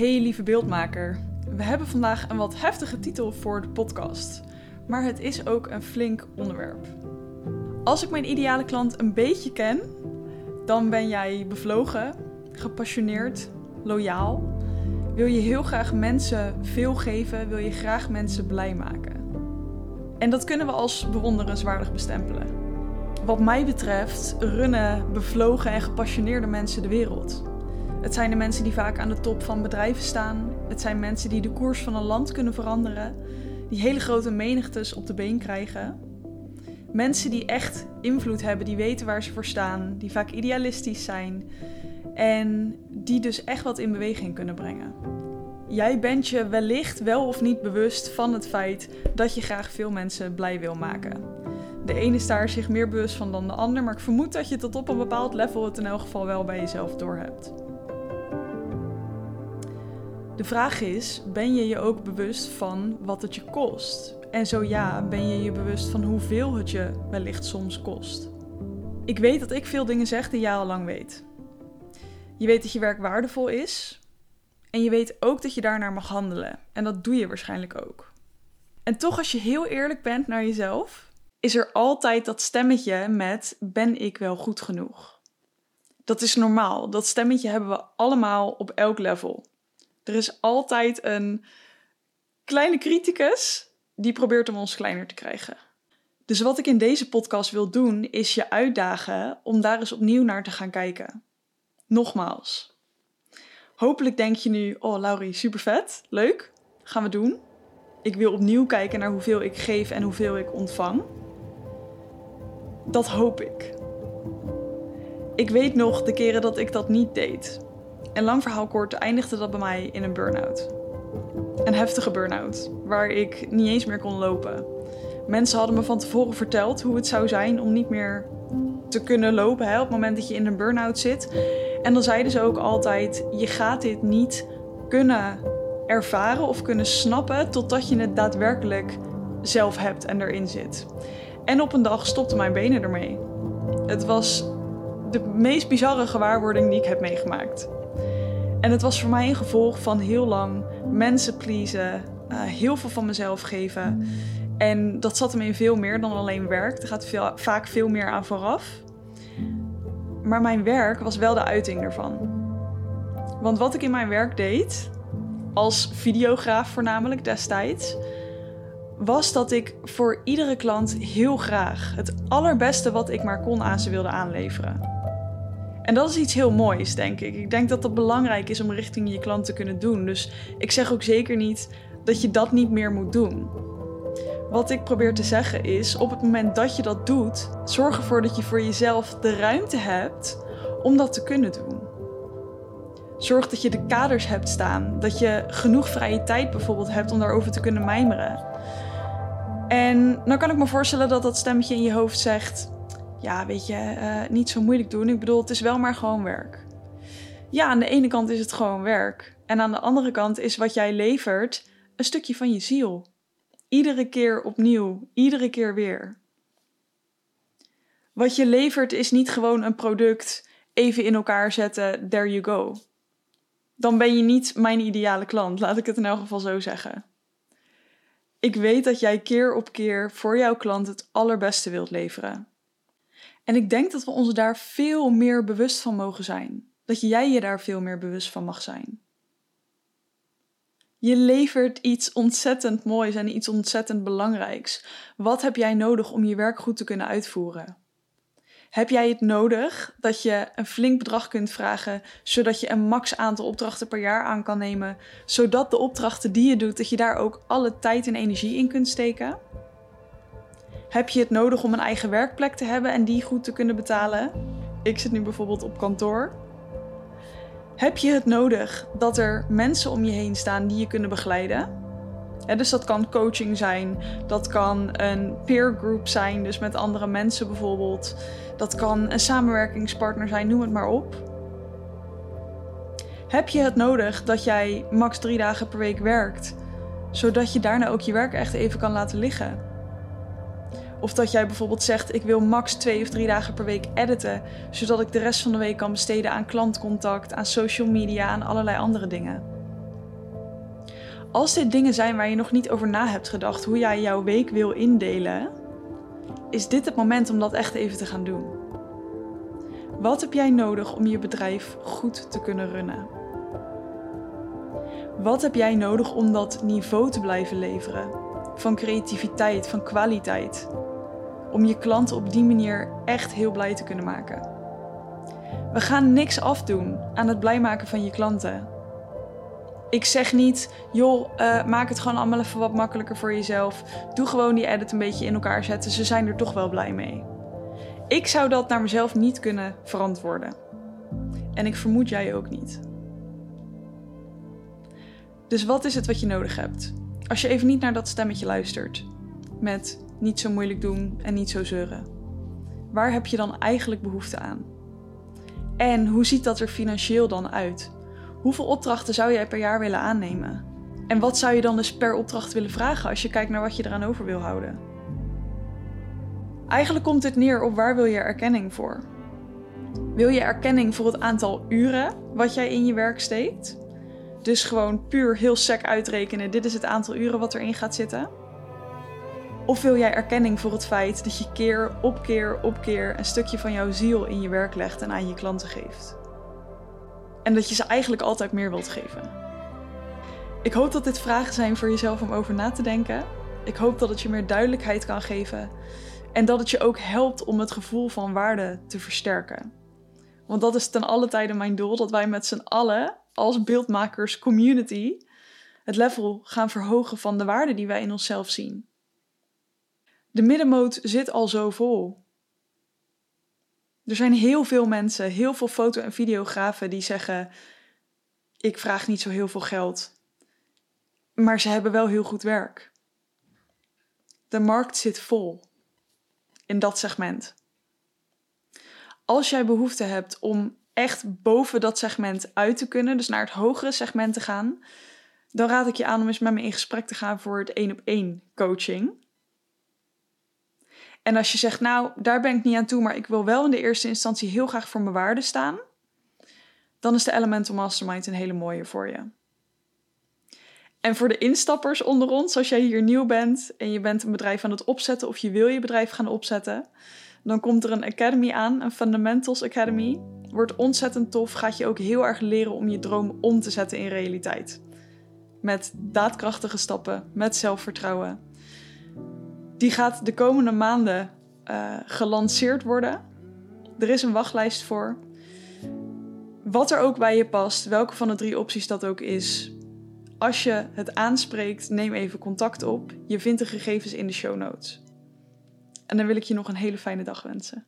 Hey lieve beeldmaker, we hebben vandaag een wat heftige titel voor de podcast, maar het is ook een flink onderwerp. Als ik mijn ideale klant een beetje ken, dan ben jij bevlogen, gepassioneerd, loyaal. Wil je heel graag mensen veel geven, wil je graag mensen blij maken. En dat kunnen we als bewonderenswaardig bestempelen. Wat mij betreft runnen bevlogen en gepassioneerde mensen de wereld. Het zijn de mensen die vaak aan de top van bedrijven staan. Het zijn mensen die de koers van een land kunnen veranderen. Die hele grote menigtes op de been krijgen. Mensen die echt invloed hebben, die weten waar ze voor staan, die vaak idealistisch zijn en die dus echt wat in beweging kunnen brengen. Jij bent je wellicht wel of niet bewust van het feit dat je graag veel mensen blij wil maken. De ene is daar zich meer bewust van dan de ander, maar ik vermoed dat je tot op een bepaald level het in elk geval wel bij jezelf doorhebt. De vraag is: ben je je ook bewust van wat het je kost? En zo ja, ben je je bewust van hoeveel het je wellicht soms kost? Ik weet dat ik veel dingen zeg die jij al lang weet. Je weet dat je werk waardevol is. En je weet ook dat je daarnaar mag handelen. En dat doe je waarschijnlijk ook. En toch, als je heel eerlijk bent naar jezelf, is er altijd dat stemmetje met: ben ik wel goed genoeg? Dat is normaal. Dat stemmetje hebben we allemaal op elk level. Er is altijd een kleine criticus die probeert om ons kleiner te krijgen. Dus wat ik in deze podcast wil doen, is je uitdagen om daar eens opnieuw naar te gaan kijken. Nogmaals. Hopelijk denk je nu: Oh, Laurie, super vet, leuk, gaan we doen. Ik wil opnieuw kijken naar hoeveel ik geef en hoeveel ik ontvang. Dat hoop ik. Ik weet nog de keren dat ik dat niet deed. En lang verhaal kort eindigde dat bij mij in een burn-out. Een heftige burn-out, waar ik niet eens meer kon lopen. Mensen hadden me van tevoren verteld hoe het zou zijn om niet meer te kunnen lopen hè, op het moment dat je in een burn-out zit. En dan zeiden ze ook altijd: je gaat dit niet kunnen ervaren of kunnen snappen totdat je het daadwerkelijk zelf hebt en erin zit. En op een dag stopten mijn benen ermee. Het was de meest bizarre gewaarwording die ik heb meegemaakt. En het was voor mij een gevolg van heel lang mensen pleasen, uh, heel veel van mezelf geven. En dat zat hem in veel meer dan alleen werk. Er gaat veel, vaak veel meer aan vooraf. Maar mijn werk was wel de uiting ervan. Want wat ik in mijn werk deed, als videograaf voornamelijk destijds, was dat ik voor iedere klant heel graag het allerbeste wat ik maar kon aan ze wilde aanleveren. En dat is iets heel moois, denk ik. Ik denk dat dat belangrijk is om richting je klant te kunnen doen. Dus ik zeg ook zeker niet dat je dat niet meer moet doen. Wat ik probeer te zeggen is, op het moment dat je dat doet, zorg ervoor dat je voor jezelf de ruimte hebt om dat te kunnen doen. Zorg dat je de kaders hebt staan, dat je genoeg vrije tijd bijvoorbeeld hebt om daarover te kunnen mijmeren. En dan kan ik me voorstellen dat dat stemmetje in je hoofd zegt: ja, weet je, uh, niet zo moeilijk doen. Ik bedoel, het is wel maar gewoon werk. Ja, aan de ene kant is het gewoon werk. En aan de andere kant is wat jij levert een stukje van je ziel. Iedere keer opnieuw, iedere keer weer. Wat je levert is niet gewoon een product even in elkaar zetten, there you go. Dan ben je niet mijn ideale klant, laat ik het in elk geval zo zeggen. Ik weet dat jij keer op keer voor jouw klant het allerbeste wilt leveren. En ik denk dat we ons daar veel meer bewust van mogen zijn. Dat jij je daar veel meer bewust van mag zijn. Je levert iets ontzettend moois en iets ontzettend belangrijks. Wat heb jij nodig om je werk goed te kunnen uitvoeren? Heb jij het nodig dat je een flink bedrag kunt vragen, zodat je een max aantal opdrachten per jaar aan kan nemen, zodat de opdrachten die je doet, dat je daar ook alle tijd en energie in kunt steken? Heb je het nodig om een eigen werkplek te hebben en die goed te kunnen betalen? Ik zit nu bijvoorbeeld op kantoor. Heb je het nodig dat er mensen om je heen staan die je kunnen begeleiden? dus dat kan coaching zijn, dat kan een peer group zijn, dus met andere mensen bijvoorbeeld. Dat kan een samenwerkingspartner zijn, noem het maar op. Heb je het nodig dat jij max drie dagen per week werkt, zodat je daarna ook je werk echt even kan laten liggen? Of dat jij bijvoorbeeld zegt: ik wil max twee of drie dagen per week editen, zodat ik de rest van de week kan besteden aan klantcontact, aan social media, aan allerlei andere dingen. Als dit dingen zijn waar je nog niet over na hebt gedacht hoe jij jouw week wil indelen, is dit het moment om dat echt even te gaan doen. Wat heb jij nodig om je bedrijf goed te kunnen runnen? Wat heb jij nodig om dat niveau te blijven leveren? Van creativiteit, van kwaliteit. Om je klanten op die manier echt heel blij te kunnen maken. We gaan niks afdoen aan het blij maken van je klanten. Ik zeg niet, joh, uh, maak het gewoon allemaal even wat makkelijker voor jezelf. Doe gewoon die edit een beetje in elkaar zetten. Ze zijn er toch wel blij mee. Ik zou dat naar mezelf niet kunnen verantwoorden. En ik vermoed jij ook niet. Dus wat is het wat je nodig hebt? Als je even niet naar dat stemmetje luistert. Met niet zo moeilijk doen en niet zo zeuren. Waar heb je dan eigenlijk behoefte aan? En hoe ziet dat er financieel dan uit? Hoeveel opdrachten zou jij per jaar willen aannemen? En wat zou je dan dus per opdracht willen vragen als je kijkt naar wat je eraan over wil houden? Eigenlijk komt het neer op waar wil je erkenning voor? Wil je erkenning voor het aantal uren wat jij in je werk steekt? Dus gewoon puur heel sec uitrekenen, dit is het aantal uren wat erin gaat zitten? Of wil jij erkenning voor het feit dat je keer op keer op keer een stukje van jouw ziel in je werk legt en aan je klanten geeft? En dat je ze eigenlijk altijd meer wilt geven. Ik hoop dat dit vragen zijn voor jezelf om over na te denken. Ik hoop dat het je meer duidelijkheid kan geven. En dat het je ook helpt om het gevoel van waarde te versterken. Want dat is ten alle tijde mijn doel: dat wij met z'n allen als beeldmakers community het level gaan verhogen van de waarde die wij in onszelf zien. De middenmoot zit al zo vol. Er zijn heel veel mensen, heel veel foto- en videografen die zeggen: Ik vraag niet zo heel veel geld, maar ze hebben wel heel goed werk. De markt zit vol in dat segment. Als jij behoefte hebt om echt boven dat segment uit te kunnen, dus naar het hogere segment te gaan, dan raad ik je aan om eens met me in gesprek te gaan voor het één op één coaching. En als je zegt, nou, daar ben ik niet aan toe, maar ik wil wel in de eerste instantie heel graag voor mijn waarde staan, dan is de Elemental Mastermind een hele mooie voor je. En voor de instappers onder ons, als jij hier nieuw bent en je bent een bedrijf aan het opzetten of je wil je bedrijf gaan opzetten, dan komt er een academy aan, een Fundamentals Academy. Wordt ontzettend tof, gaat je ook heel erg leren om je droom om te zetten in realiteit. Met daadkrachtige stappen, met zelfvertrouwen. Die gaat de komende maanden uh, gelanceerd worden. Er is een wachtlijst voor. Wat er ook bij je past, welke van de drie opties dat ook is. Als je het aanspreekt, neem even contact op. Je vindt de gegevens in de show notes. En dan wil ik je nog een hele fijne dag wensen.